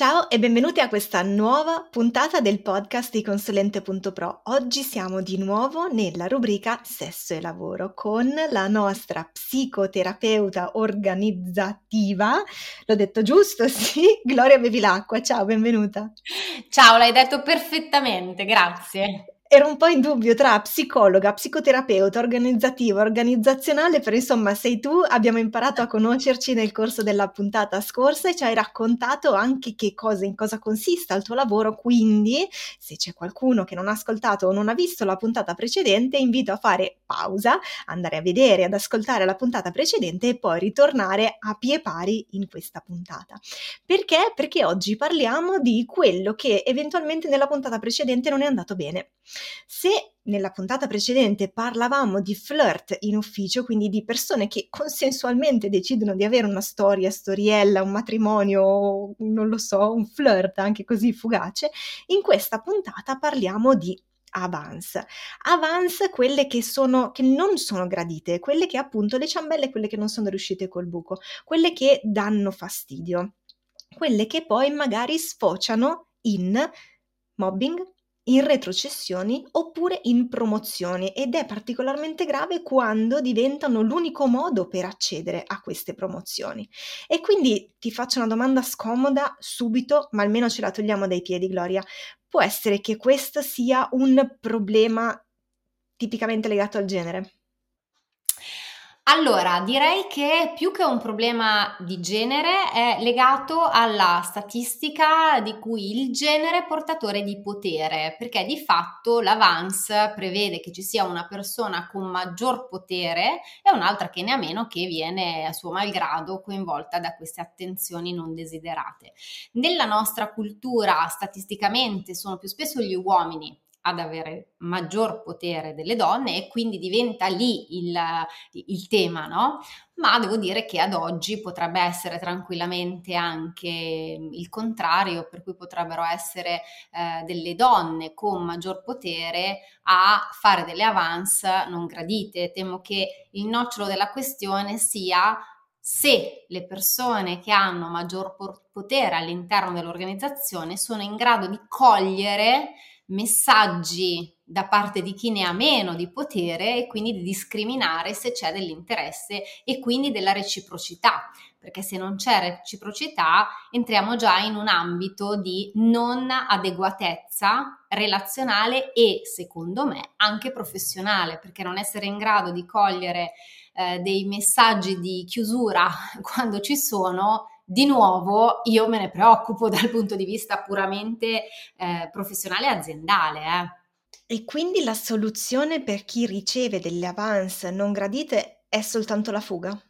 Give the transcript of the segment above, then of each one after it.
Ciao e benvenuti a questa nuova puntata del podcast di Consulente.pro. Oggi siamo di nuovo nella rubrica Sesso e lavoro con la nostra psicoterapeuta organizzativa. L'ho detto giusto? Sì, Gloria Bevilacqua. Ciao, benvenuta. Ciao, l'hai detto perfettamente, grazie ero un po' in dubbio tra psicologa, psicoterapeuta, organizzativa, organizzazionale, però insomma sei tu, abbiamo imparato a conoscerci nel corso della puntata scorsa e ci hai raccontato anche che cosa, in cosa consista il tuo lavoro, quindi se c'è qualcuno che non ha ascoltato o non ha visto la puntata precedente, invito a fare pausa, andare a vedere, ad ascoltare la puntata precedente e poi ritornare a pie pari in questa puntata. Perché? Perché oggi parliamo di quello che eventualmente nella puntata precedente non è andato bene. Se nella puntata precedente parlavamo di flirt in ufficio, quindi di persone che consensualmente decidono di avere una storia, storiella, un matrimonio, non lo so, un flirt anche così fugace, in questa puntata parliamo di avance. Avance quelle che sono che non sono gradite, quelle che appunto le ciambelle, quelle che non sono riuscite col buco, quelle che danno fastidio, quelle che poi magari sfociano in mobbing, in retrocessioni oppure in promozioni ed è particolarmente grave quando diventano l'unico modo per accedere a queste promozioni. E quindi ti faccio una domanda scomoda subito, ma almeno ce la togliamo dai piedi, Gloria. Può essere che questo sia un problema tipicamente legato al genere? Allora, direi che più che un problema di genere è legato alla statistica di cui il genere è portatore di potere, perché di fatto l'avance prevede che ci sia una persona con maggior potere e un'altra che ne ha meno che viene a suo malgrado coinvolta da queste attenzioni non desiderate. Nella nostra cultura statisticamente sono più spesso gli uomini ad avere maggior potere delle donne e quindi diventa lì il, il tema, no? Ma devo dire che ad oggi potrebbe essere tranquillamente anche il contrario, per cui potrebbero essere eh, delle donne con maggior potere a fare delle avance non gradite. Temo che il nocciolo della questione sia se le persone che hanno maggior potere all'interno dell'organizzazione sono in grado di cogliere messaggi da parte di chi ne ha meno di potere e quindi di discriminare se c'è dell'interesse e quindi della reciprocità, perché se non c'è reciprocità entriamo già in un ambito di non adeguatezza relazionale e secondo me anche professionale, perché non essere in grado di cogliere eh, dei messaggi di chiusura quando ci sono di nuovo io me ne preoccupo dal punto di vista puramente eh, professionale e aziendale. Eh. E quindi la soluzione per chi riceve delle avance non gradite è soltanto la fuga?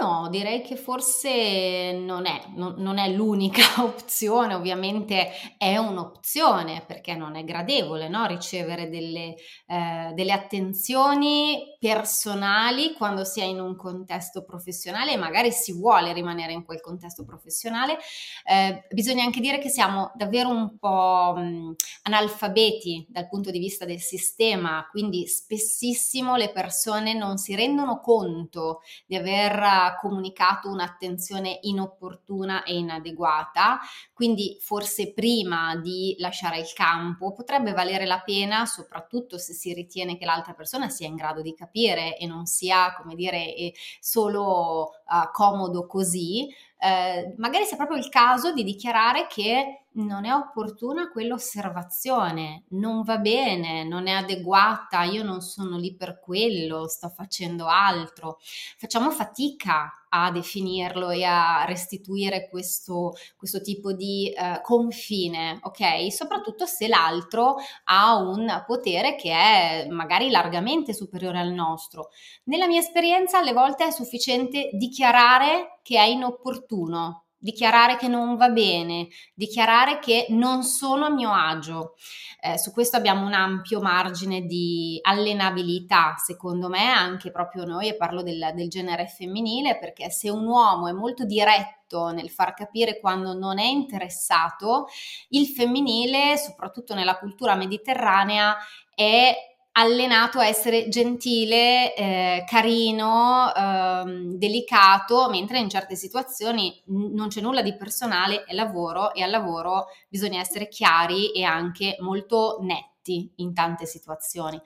No, direi che forse non è, non, non è l'unica opzione, ovviamente è un'opzione perché non è gradevole no? ricevere delle, eh, delle, attenzioni personali quando si è in un contesto professionale e magari si vuole rimanere in quel contesto professionale. Eh, bisogna anche dire che siamo davvero un po' mh, analfabeti dal punto di vista del sistema, quindi spessissimo le persone non si rendono conto di aver comunicato un'attenzione inopportuna e inadeguata, quindi forse prima di lasciare il campo potrebbe valere la pena, soprattutto se si ritiene che l'altra persona sia in grado di capire e non sia, come dire, solo uh, comodo così, eh, magari sia proprio il caso di dichiarare che non è opportuna quell'osservazione, non va bene, non è adeguata, io non sono lì per quello, sto facendo altro. Facciamo fatica a definirlo e a restituire questo, questo tipo di uh, confine, ok? Soprattutto se l'altro ha un potere che è magari largamente superiore al nostro. Nella mia esperienza alle volte è sufficiente dichiarare che è inopportuno dichiarare che non va bene, dichiarare che non sono a mio agio. Eh, su questo abbiamo un ampio margine di allenabilità, secondo me, anche proprio noi, e parlo del, del genere femminile, perché se un uomo è molto diretto nel far capire quando non è interessato, il femminile, soprattutto nella cultura mediterranea, è allenato a essere gentile, eh, carino, eh, delicato, mentre in certe situazioni non c'è nulla di personale, è lavoro e al lavoro bisogna essere chiari e anche molto netti in tante situazioni.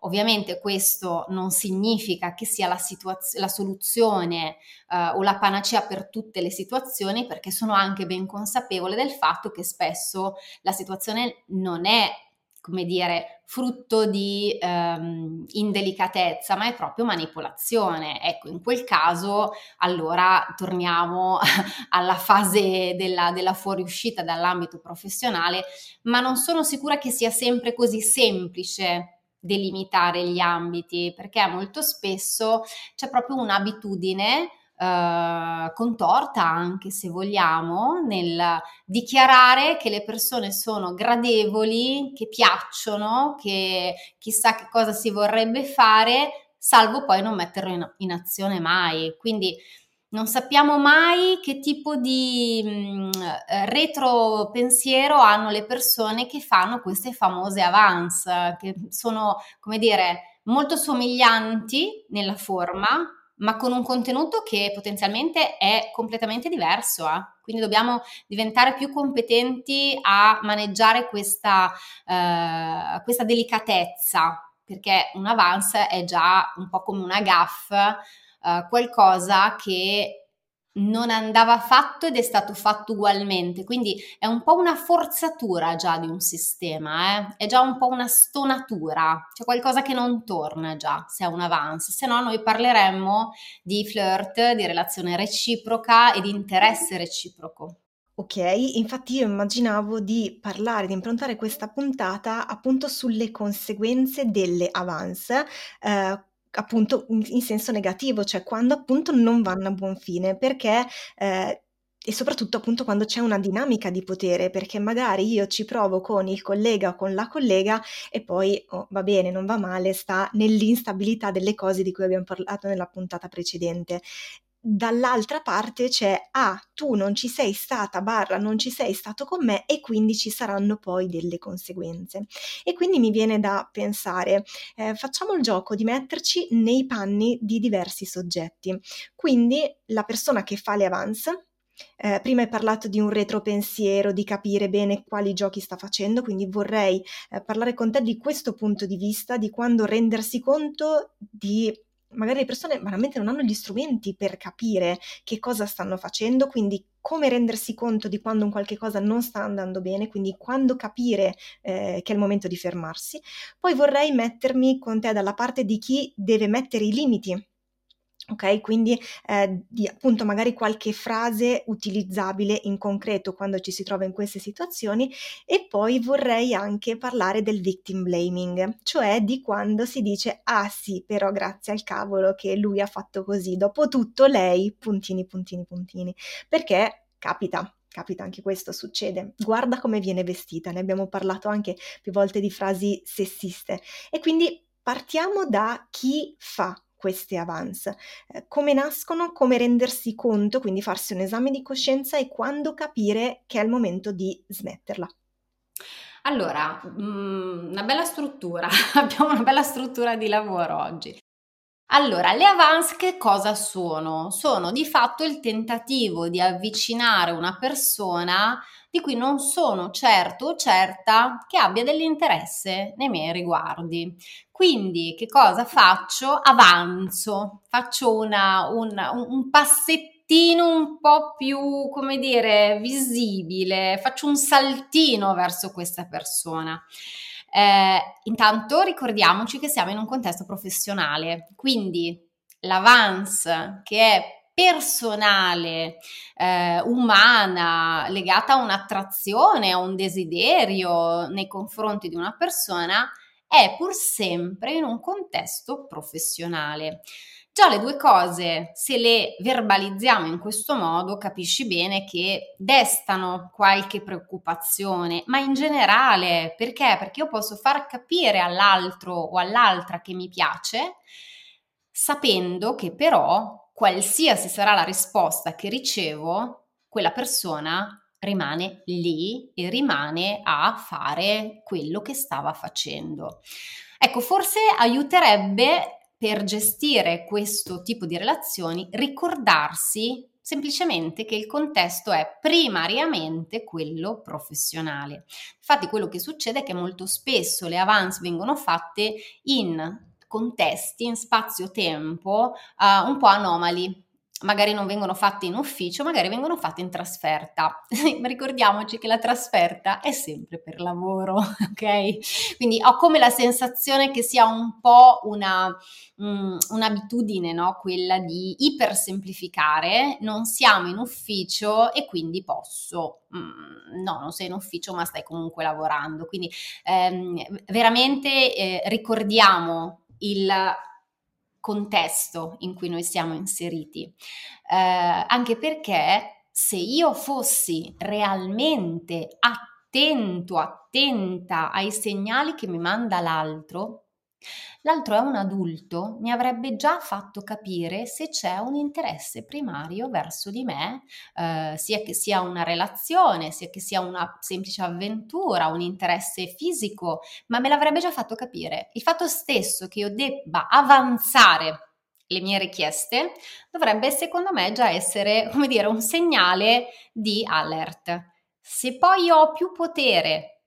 Ovviamente questo non significa che sia la, situaz- la soluzione eh, o la panacea per tutte le situazioni, perché sono anche ben consapevole del fatto che spesso la situazione non è come dire, frutto di um, indelicatezza, ma è proprio manipolazione. Ecco, in quel caso allora torniamo alla fase della, della fuoriuscita dall'ambito professionale, ma non sono sicura che sia sempre così semplice delimitare gli ambiti, perché molto spesso c'è proprio un'abitudine Uh, contorta anche se vogliamo nel dichiarare che le persone sono gradevoli, che piacciono, che chissà che cosa si vorrebbe fare, salvo poi non metterlo in, in azione mai. Quindi non sappiamo mai che tipo di mh, mm, retro pensiero hanno le persone che fanno queste famose avance, che sono, come dire, molto somiglianti nella forma, ma con un contenuto che potenzialmente è completamente diverso. Eh? Quindi dobbiamo diventare più competenti a maneggiare questa, eh, questa delicatezza, perché un avance è già un po' come una gaff, eh, qualcosa che non andava fatto ed è stato fatto ugualmente, quindi è un po' una forzatura già di un sistema, eh? è già un po' una stonatura, c'è qualcosa che non torna già se è un avance, se no noi parleremmo di flirt, di relazione reciproca e di interesse reciproco. Ok, infatti io immaginavo di parlare, di improntare questa puntata appunto sulle conseguenze delle avance, eh, appunto in, in senso negativo, cioè quando appunto non vanno a buon fine, perché eh, e soprattutto appunto quando c'è una dinamica di potere, perché magari io ci provo con il collega o con la collega e poi oh, va bene, non va male, sta nell'instabilità delle cose di cui abbiamo parlato nella puntata precedente dall'altra parte c'è ah tu non ci sei stata barra non ci sei stato con me e quindi ci saranno poi delle conseguenze. E quindi mi viene da pensare eh, facciamo il gioco di metterci nei panni di diversi soggetti. Quindi la persona che fa le avance eh, prima hai parlato di un retropensiero, di capire bene quali giochi sta facendo, quindi vorrei eh, parlare con te di questo punto di vista, di quando rendersi conto di magari le persone veramente non hanno gli strumenti per capire che cosa stanno facendo, quindi come rendersi conto di quando un qualche cosa non sta andando bene, quindi quando capire eh, che è il momento di fermarsi. Poi vorrei mettermi con te dalla parte di chi deve mettere i limiti Ok, quindi eh, di appunto magari qualche frase utilizzabile in concreto quando ci si trova in queste situazioni e poi vorrei anche parlare del victim blaming, cioè di quando si dice ah sì, però grazie al cavolo che lui ha fatto così, dopo tutto lei puntini puntini puntini, perché capita, capita anche questo, succede. Guarda come viene vestita, ne abbiamo parlato anche più volte di frasi sessiste. E quindi partiamo da chi fa queste avance. Eh, come nascono, come rendersi conto, quindi farsi un esame di coscienza e quando capire che è il momento di smetterla. Allora, mm, una bella struttura, abbiamo una bella struttura di lavoro oggi. Allora, le avance che cosa sono? Sono di fatto il tentativo di avvicinare una persona di cui non sono certo o certa che abbia dell'interesse nei miei riguardi. Quindi che cosa faccio? Avanzo, faccio una, una, un passettino un po' più, come dire, visibile, faccio un saltino verso questa persona. Eh, intanto ricordiamoci che siamo in un contesto professionale, quindi l'avance che è personale, eh, umana, legata a un'attrazione, a un desiderio nei confronti di una persona, è pur sempre in un contesto professionale. Già le due cose, se le verbalizziamo in questo modo, capisci bene che destano qualche preoccupazione, ma in generale, perché? Perché io posso far capire all'altro o all'altra che mi piace, sapendo che però qualsiasi sarà la risposta che ricevo, quella persona rimane lì e rimane a fare quello che stava facendo. Ecco, forse aiuterebbe per gestire questo tipo di relazioni ricordarsi semplicemente che il contesto è primariamente quello professionale. Infatti quello che succede è che molto spesso le avance vengono fatte in contesti, in spazio-tempo uh, un po' anomali, magari non vengono fatte in ufficio, magari vengono fatte in trasferta. Ricordiamoci che la trasferta è sempre per lavoro, ok? Quindi ho come la sensazione che sia un po' una, um, un'abitudine, no? Quella di ipersemplificare, non siamo in ufficio e quindi posso. Mm, no, non sei in ufficio ma stai comunque lavorando. Quindi ehm, veramente eh, ricordiamo il contesto in cui noi siamo inseriti, eh, anche perché se io fossi realmente attento, attenta ai segnali che mi manda l'altro, L'altro è un adulto, mi avrebbe già fatto capire se c'è un interesse primario verso di me, eh, sia che sia una relazione, sia che sia una semplice avventura, un interesse fisico, ma me l'avrebbe già fatto capire. Il fatto stesso che io debba avanzare le mie richieste dovrebbe secondo me già essere, come dire, un segnale di alert. Se poi ho più potere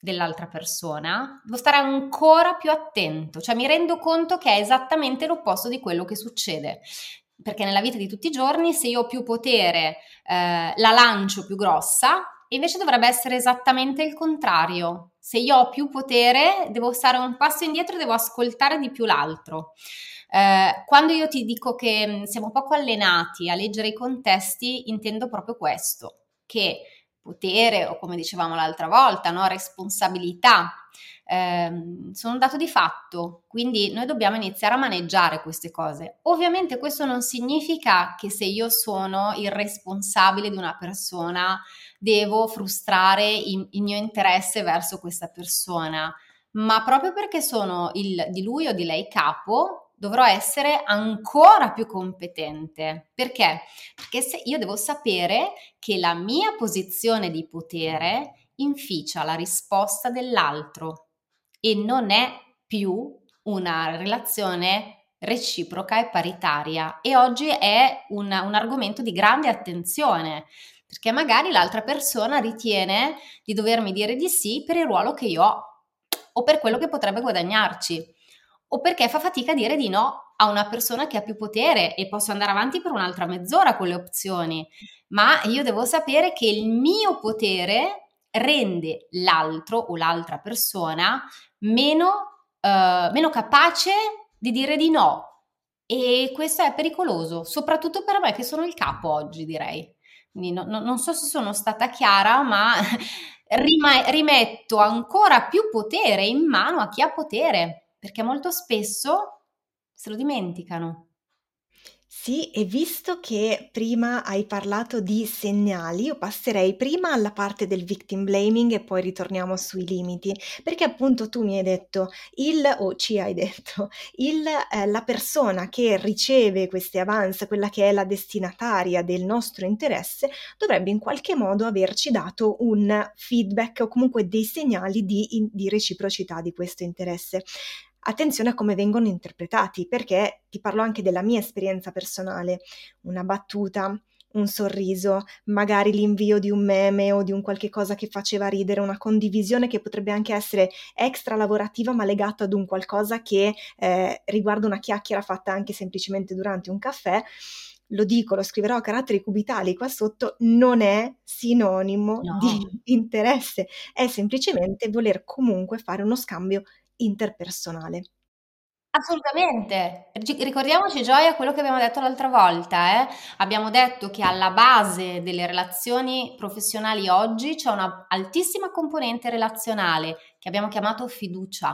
dell'altra persona, devo stare ancora più attento, cioè mi rendo conto che è esattamente l'opposto di quello che succede. Perché nella vita di tutti i giorni, se io ho più potere, eh, la lancio più grossa, invece dovrebbe essere esattamente il contrario. Se io ho più potere, devo stare un passo indietro e devo ascoltare di più l'altro. Eh, quando io ti dico che mm, siamo poco allenati a leggere i contesti, intendo proprio questo, che potere o come dicevamo l'altra volta, no? responsabilità, eh, sono un dato di fatto, quindi noi dobbiamo iniziare a maneggiare queste cose. Ovviamente questo non significa che se io sono il responsabile di una persona devo frustrare il, il mio interesse verso questa persona, ma proprio perché sono il, di lui o di lei capo, dovrò essere ancora più competente. Perché? Perché se io devo sapere che la mia posizione di potere inficia la risposta dell'altro e non è più una relazione reciproca e paritaria. E oggi è un, un argomento di grande attenzione perché magari l'altra persona ritiene di dovermi dire di sì per il ruolo che io ho o per quello che potrebbe guadagnarci o perché fa fatica a dire di no a una persona che ha più potere e posso andare avanti per un'altra mezz'ora con le opzioni, ma io devo sapere che il mio potere rende l'altro o l'altra persona meno, uh, meno capace di dire di no. E questo è pericoloso, soprattutto per me che sono il capo oggi, direi. No, no, non so se sono stata chiara, ma rimetto ancora più potere in mano a chi ha potere perché molto spesso se lo dimenticano. Sì, e visto che prima hai parlato di segnali, io passerei prima alla parte del victim blaming e poi ritorniamo sui limiti, perché appunto tu mi hai detto, il, o ci hai detto, il, eh, la persona che riceve queste avance, quella che è la destinataria del nostro interesse, dovrebbe in qualche modo averci dato un feedback o comunque dei segnali di, in, di reciprocità di questo interesse attenzione a come vengono interpretati, perché ti parlo anche della mia esperienza personale, una battuta, un sorriso, magari l'invio di un meme o di un qualche cosa che faceva ridere, una condivisione che potrebbe anche essere extra lavorativa ma legata ad un qualcosa che eh, riguarda una chiacchiera fatta anche semplicemente durante un caffè. Lo dico, lo scriverò a caratteri cubitali qua sotto, non è sinonimo no. di interesse, è semplicemente voler comunque fare uno scambio interpersonale. Assolutamente. Ricordiamoci, Gioia, quello che abbiamo detto l'altra volta. Eh? Abbiamo detto che alla base delle relazioni professionali oggi c'è una altissima componente relazionale che abbiamo chiamato fiducia.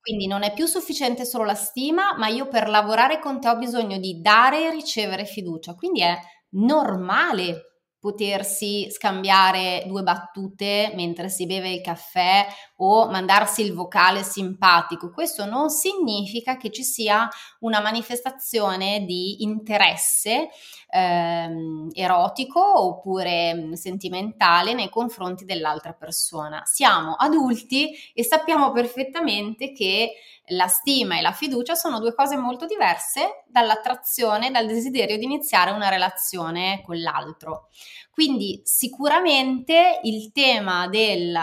Quindi non è più sufficiente solo la stima, ma io per lavorare con te ho bisogno di dare e ricevere fiducia. Quindi è normale potersi scambiare due battute mentre si beve il caffè o mandarsi il vocale simpatico. Questo non significa che ci sia una manifestazione di interesse ehm, erotico oppure mm, sentimentale nei confronti dell'altra persona. Siamo adulti e sappiamo perfettamente che la stima e la fiducia sono due cose molto diverse dall'attrazione, dal desiderio di iniziare una relazione con l'altro. Quindi sicuramente il tema del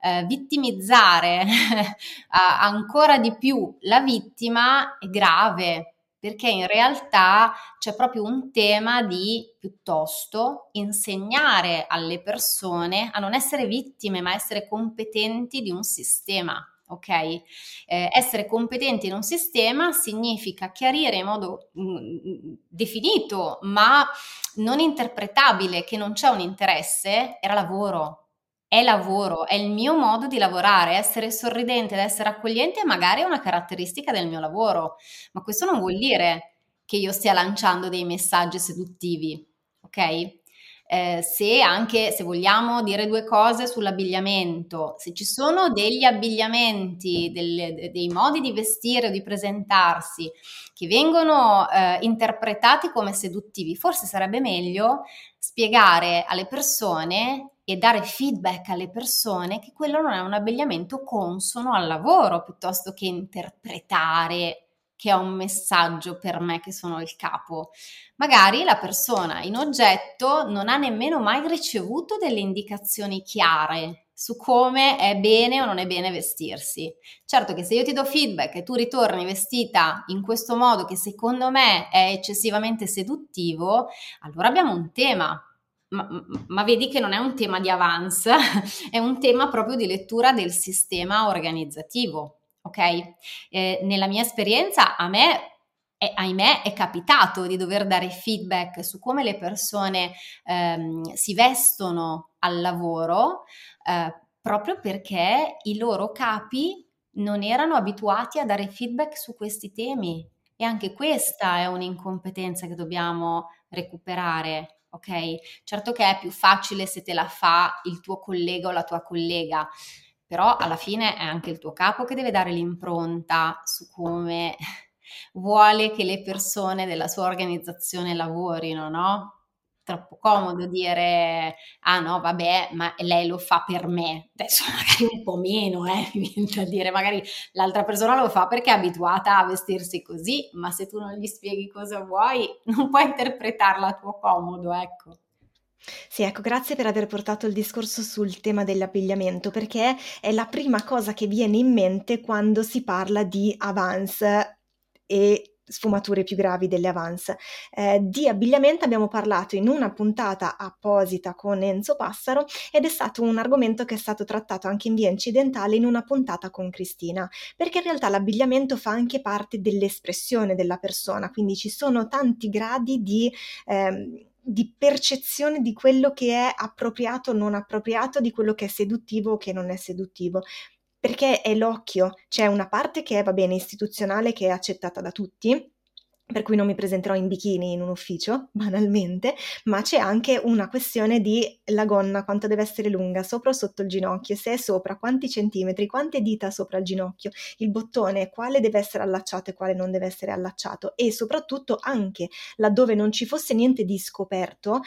eh, vittimizzare ancora di più la vittima è grave perché in realtà c'è proprio un tema di piuttosto insegnare alle persone a non essere vittime ma essere competenti di un sistema ok? Eh, essere competenti in un sistema significa chiarire in modo mh, mm, definito, ma non interpretabile, che non c'è un interesse, era lavoro. È lavoro, è il mio modo di lavorare, essere sorridente ed essere accogliente magari è una caratteristica del mio lavoro, ma questo non vuol dire che io stia lanciando dei messaggi seduttivi, ok? Eh, se anche, se vogliamo dire due cose sull'abbigliamento, se ci sono degli abbigliamenti, delle, dei modi di vestire o di presentarsi che vengono eh, interpretati come seduttivi, forse sarebbe meglio spiegare alle persone e dare feedback alle persone che quello non è un abbigliamento consono al lavoro, piuttosto che interpretare che è un messaggio per me che sono il capo. Magari la persona in oggetto non ha nemmeno mai ricevuto delle indicazioni chiare su come è bene o non è bene vestirsi. Certo che se io ti do feedback e tu ritorni vestita in questo modo che secondo me è eccessivamente seduttivo, allora abbiamo un tema. Ma, ma, vedi che non è un tema di avance, è un tema proprio di lettura del sistema organizzativo ok? Eh, nella mia esperienza a me e ahimè è capitato di dover dare feedback su come le persone ehm, si vestono al lavoro eh, proprio perché i loro capi non erano abituati a dare feedback su questi temi e anche questa è un'incompetenza che dobbiamo recuperare. Ok, certo che è più facile se te la fa il tuo collega o la tua collega, però alla fine è anche il tuo capo che deve dare l'impronta su come vuole che le persone della sua organizzazione lavorino, no? Troppo comodo dire, ah no, vabbè, ma lei lo fa per me. Adesso magari un po' meno, eh, mi viene da dire, magari l'altra persona lo fa perché è abituata a vestirsi così, ma se tu non gli spieghi cosa vuoi, non puoi interpretarla a tuo comodo, ecco. Sì, ecco, grazie per aver portato il discorso sul tema dell'abbigliamento, perché è la prima cosa che viene in mente quando si parla di avance e sfumature più gravi delle avance. Eh, di abbigliamento abbiamo parlato in una puntata apposita con Enzo Passaro ed è stato un argomento che è stato trattato anche in via incidentale in una puntata con Cristina, perché in realtà l'abbigliamento fa anche parte dell'espressione della persona, quindi ci sono tanti gradi di... Eh, di percezione di quello che è appropriato o non appropriato, di quello che è seduttivo o che non è seduttivo. Perché è l'occhio, c'è una parte che è, va bene, istituzionale, che è accettata da tutti, per cui non mi presenterò in bikini in un ufficio, banalmente, ma c'è anche una questione di la gonna, quanto deve essere lunga, sopra o sotto il ginocchio, se è sopra, quanti centimetri, quante dita sopra il ginocchio, il bottone, quale deve essere allacciato e quale non deve essere allacciato e soprattutto anche laddove non ci fosse niente di scoperto,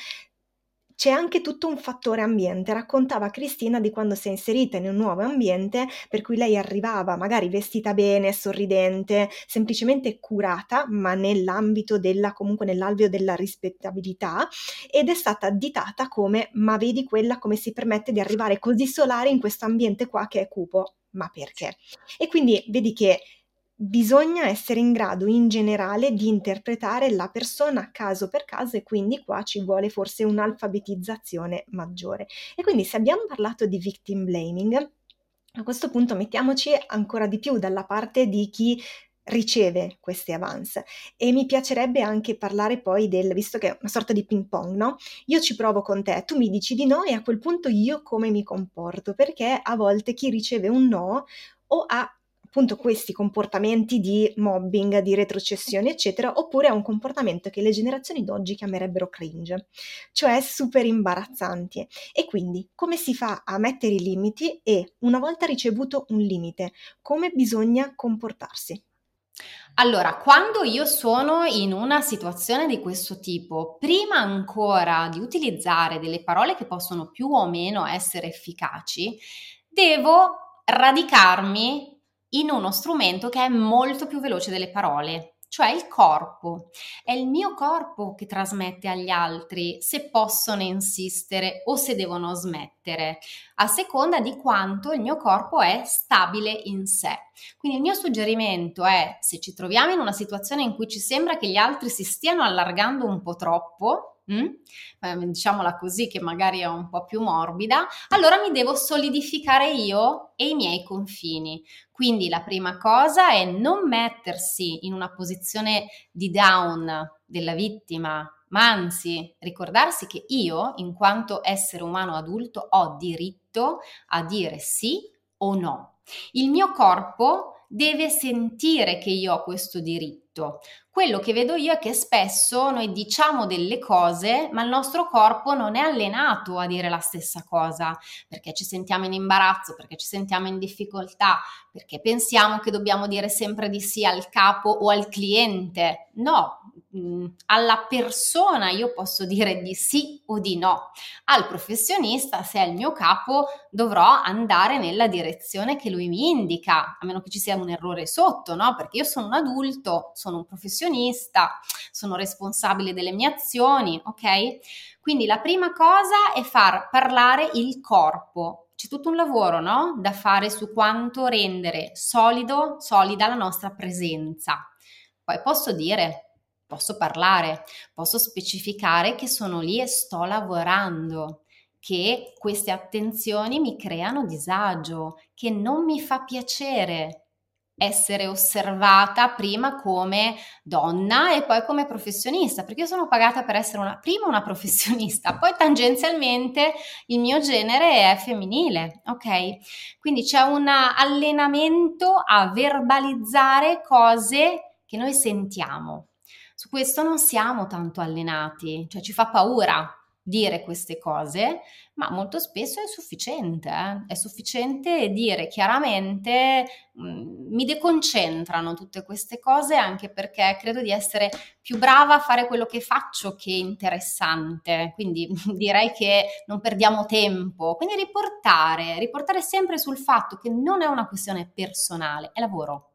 c'è anche tutto un fattore ambiente. Raccontava Cristina di quando si è inserita in un nuovo ambiente, per cui lei arrivava magari vestita bene, sorridente, semplicemente curata, ma nell'ambito della, comunque nell'alveo della rispettabilità, ed è stata additata come, ma vedi quella come si permette di arrivare così solare in questo ambiente qua che è cupo. Ma perché? E quindi vedi che bisogna essere in grado in generale di interpretare la persona caso per caso e quindi qua ci vuole forse un'alfabetizzazione maggiore. E quindi se abbiamo parlato di victim blaming, a questo punto mettiamoci ancora di più dalla parte di chi riceve queste avance e mi piacerebbe anche parlare poi del, visto che è una sorta di ping pong, no? Io ci provo con te, tu mi dici di no e a quel punto io come mi comporto, perché a volte chi riceve un no o ha appunto questi comportamenti di mobbing, di retrocessione, eccetera, oppure a un comportamento che le generazioni d'oggi chiamerebbero cringe, cioè super imbarazzanti. E quindi come si fa a mettere i limiti e una volta ricevuto un limite, come bisogna comportarsi? Allora, quando io sono in una situazione di questo tipo, prima ancora di utilizzare delle parole che possono più o meno essere efficaci, devo radicarmi in uno strumento che è molto più veloce delle parole, cioè il corpo. È il mio corpo che trasmette agli altri se possono insistere o se devono smettere, a seconda di quanto il mio corpo è stabile in sé. Quindi il mio suggerimento è, se ci troviamo in una situazione in cui ci sembra che gli altri si stiano allargando un po' troppo, Mm? Eh, diciamola così, che magari è un po' più morbida, allora mi devo solidificare io e i miei confini. Quindi la prima cosa è non mettersi in una posizione di down della vittima, ma anzi ricordarsi che io, in quanto essere umano adulto, ho diritto a dire sì o no. Il mio corpo deve sentire che io ho questo diritto. Quello che vedo io è che spesso noi diciamo delle cose, ma il nostro corpo non è allenato a dire la stessa cosa, perché ci sentiamo in imbarazzo, perché ci sentiamo in difficoltà, perché pensiamo che dobbiamo dire sempre di sì al capo o al cliente. No, Mm, alla persona io posso dire di sì o di no. Al professionista, se è il mio capo, dovrò andare nella direzione che lui mi indica, a meno che ci sia un errore sotto, no? Perché io sono un adulto, sono un professionista, sono responsabile delle mie azioni, ok? Quindi la prima cosa è far parlare il corpo. C'è tutto un lavoro, no? Da fare su quanto rendere solido, solida la nostra presenza. Poi posso dire posso parlare, posso specificare che sono lì e sto lavorando, che queste attenzioni mi creano disagio, che non mi fa piacere essere osservata prima come donna e poi come professionista, perché io sono pagata per essere una, prima una professionista, poi tangenzialmente il mio genere è femminile, ok? Quindi c'è un allenamento a verbalizzare cose che noi sentiamo, su questo non siamo tanto allenati, cioè ci fa paura dire queste cose, ma molto spesso è sufficiente, eh? è sufficiente dire chiaramente, mh, mm, mi deconcentrano tutte queste cose anche perché credo di essere più brava a fare quello che faccio che interessante, quindi direi che non perdiamo tempo, quindi riportare, riportare sempre sul fatto che non è una questione personale, è lavoro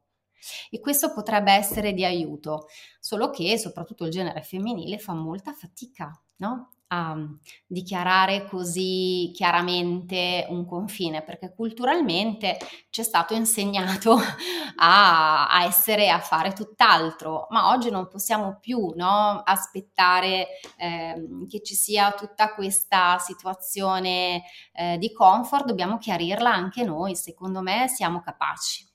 e questo potrebbe essere di aiuto, solo che soprattutto il genere femminile fa molta fatica, no? A dichiarare così chiaramente un confine, perché culturalmente ci è stato insegnato a, a essere, a fare tutt'altro, ma oggi non possiamo più no, aspettare eh, che ci sia tutta questa situazione eh, di comfort, dobbiamo chiarirla anche noi, secondo me siamo capaci.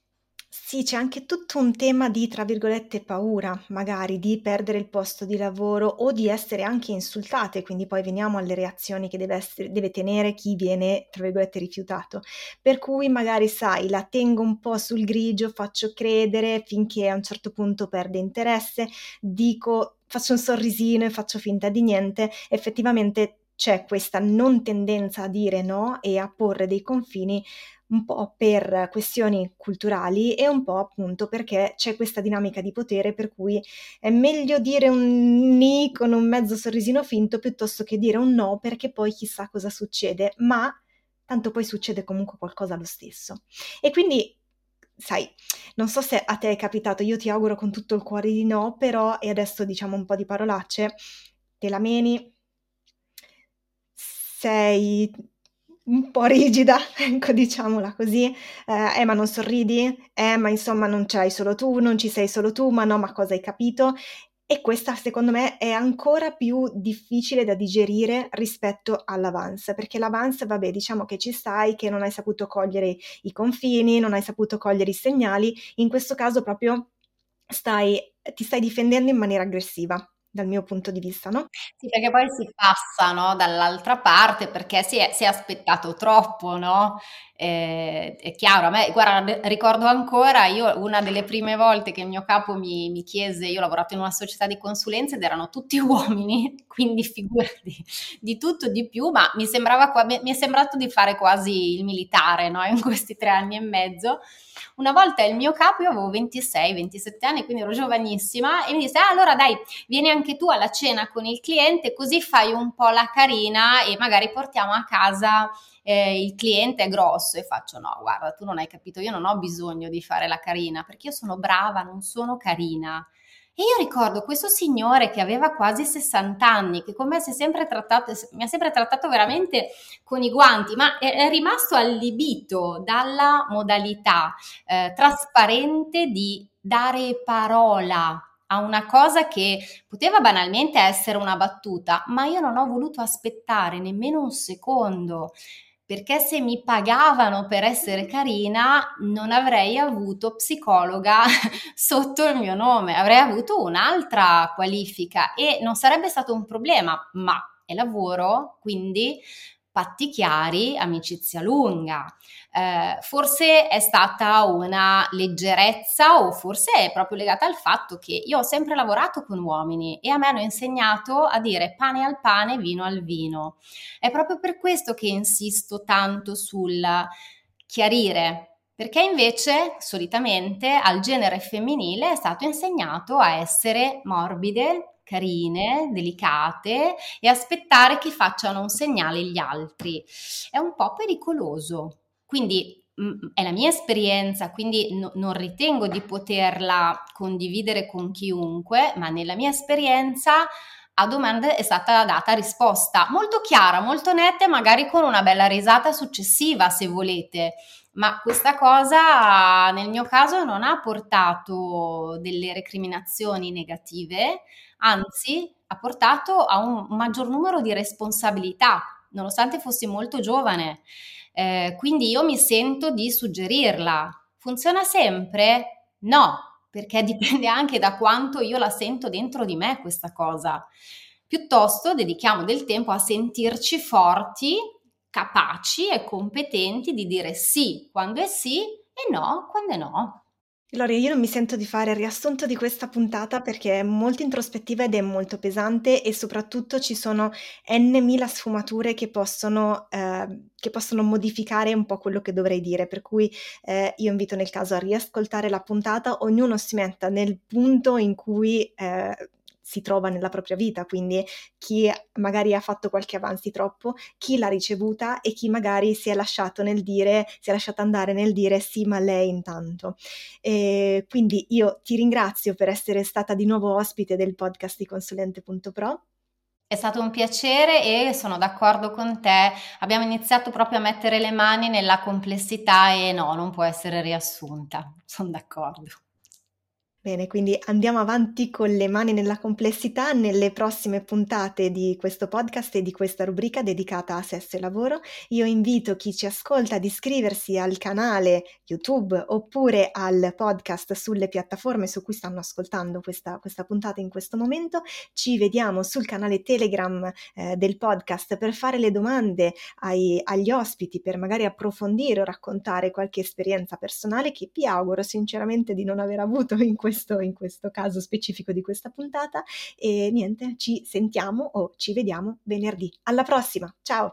Sì, c'è anche tutto un tema di, tra virgolette, paura, magari di perdere il posto di lavoro o di essere anche insultate, quindi poi veniamo alle reazioni che deve, essere, deve tenere chi viene, tra virgolette, rifiutato. Per cui magari, sai, la tengo un po' sul grigio, faccio credere finché a un certo punto perde interesse, dico, faccio un sorrisino e faccio finta di niente, effettivamente c'è questa non tendenza a dire no e a porre dei confini un po' per questioni culturali e un po' appunto perché c'è questa dinamica di potere per cui è meglio dire un ni con un mezzo sorrisino finto piuttosto che dire un no perché poi chissà cosa succede, ma tanto poi succede comunque qualcosa lo stesso. E quindi sai, non so se a te è capitato, io ti auguro con tutto il cuore di no, però, e adesso diciamo un po' di parolacce, te la meni, sei un po' rigida, ecco diciamola così, eh, eh ma non sorridi, eh ma insomma non c'hai solo tu, non ci sei solo tu, ma no, ma cosa hai capito? E questa secondo me è ancora più difficile da digerire rispetto all'avance, perché l'avance, vabbè, diciamo che ci stai, che non hai saputo cogliere i confini, non hai saputo cogliere i segnali, in questo caso proprio stai, ti stai difendendo in maniera aggressiva dal mio punto di vista, no? Sì, perché poi si passa, no, dall'altra parte perché si è, si è aspettato troppo, no? Eh, è chiaro, a me, guarda, ricordo ancora, io una delle prime volte che il mio capo mi, mi chiese, io ho lavorato in una società di consulenze ed erano tutti uomini, quindi figurati di tutto di più, ma mi, sembrava, mi è sembrato di fare quasi il militare no? in questi tre anni e mezzo. Una volta il mio capo, io avevo 26, 27 anni, quindi ero giovanissima, e mi disse, ah, allora dai, vieni anche tu alla cena con il cliente, così fai un po' la carina e magari portiamo a casa eh, il cliente è grosso e faccio no, guarda, tu non hai capito, io non ho bisogno di fare la carina perché io sono brava, non sono carina. E io ricordo questo signore che aveva quasi 60 anni, che con me trattato, mi ha sempre trattato veramente con i guanti, ma è, è rimasto allibito dalla modalità eh, trasparente di dare parola a una cosa che poteva banalmente essere una battuta, ma io non ho voluto aspettare nemmeno un secondo perché se mi pagavano per essere carina non avrei avuto psicologa sotto il mio nome, avrei avuto un'altra qualifica e non sarebbe stato un problema, ma è lavoro, quindi patti chiari, amicizia lunga. Eh, forse è stata una leggerezza o forse è proprio legata al fatto che io ho sempre lavorato con uomini e a me hanno insegnato a dire pane al pane, vino al vino. È proprio per questo che insisto tanto sul chiarire perché invece solitamente al genere femminile è stato insegnato a essere morbide, carine, delicate e aspettare che facciano un segnale gli altri. È un po' pericoloso. Quindi mh, mm, è la mia esperienza, quindi no, non ritengo di poterla condividere con chiunque, ma nella mia esperienza a domande è stata data risposta molto chiara, molto netta e magari con una bella risata successiva se volete. Ma questa cosa nel mio caso non ha portato delle recriminazioni negative, anzi ha portato a un maggior numero di responsabilità, nonostante fossi molto giovane. Eh, quindi io mi sento di suggerirla. Funziona sempre? No, perché dipende anche da quanto io la sento dentro di me questa cosa. Piuttosto dedichiamo del tempo a sentirci forti, capaci e competenti di dire sì quando è sì e no quando è no. Gloria, io non mi sento di fare il riassunto di questa puntata perché è molto introspettiva ed è molto pesante e soprattutto ci sono n sfumature che possono, eh, che possono modificare un po' quello che dovrei dire, per cui eh, io invito nel caso a riascoltare la puntata, ognuno si metta nel punto in cui eh, si trova nella propria vita, quindi chi magari ha fatto qualche avanzi troppo, chi l'ha ricevuta e chi magari si è lasciato nel dire, si è lasciato andare nel dire sì, ma lei intanto. E quindi io ti ringrazio per essere stata di nuovo ospite del podcast di consulente.pro. È stato un piacere e sono d'accordo con te. Abbiamo iniziato proprio a mettere le mani nella complessità e no, non può essere riassunta. Sono d'accordo. Bene, quindi andiamo avanti con le mani nella complessità nelle prossime puntate di questo podcast e di questa rubrica dedicata a sesso e lavoro. Io invito chi ci ascolta ad iscriversi al canale YouTube oppure al podcast sulle piattaforme su cui stanno ascoltando questa, questa puntata in questo momento. Ci vediamo sul canale Telegram eh, del podcast per fare le domande ai, agli ospiti, per magari approfondire o raccontare qualche esperienza personale che vi auguro sinceramente di non aver avuto in questo questo, in questo caso specifico di questa puntata. E niente, ci sentiamo o ci vediamo venerdì. Alla prossima, ciao!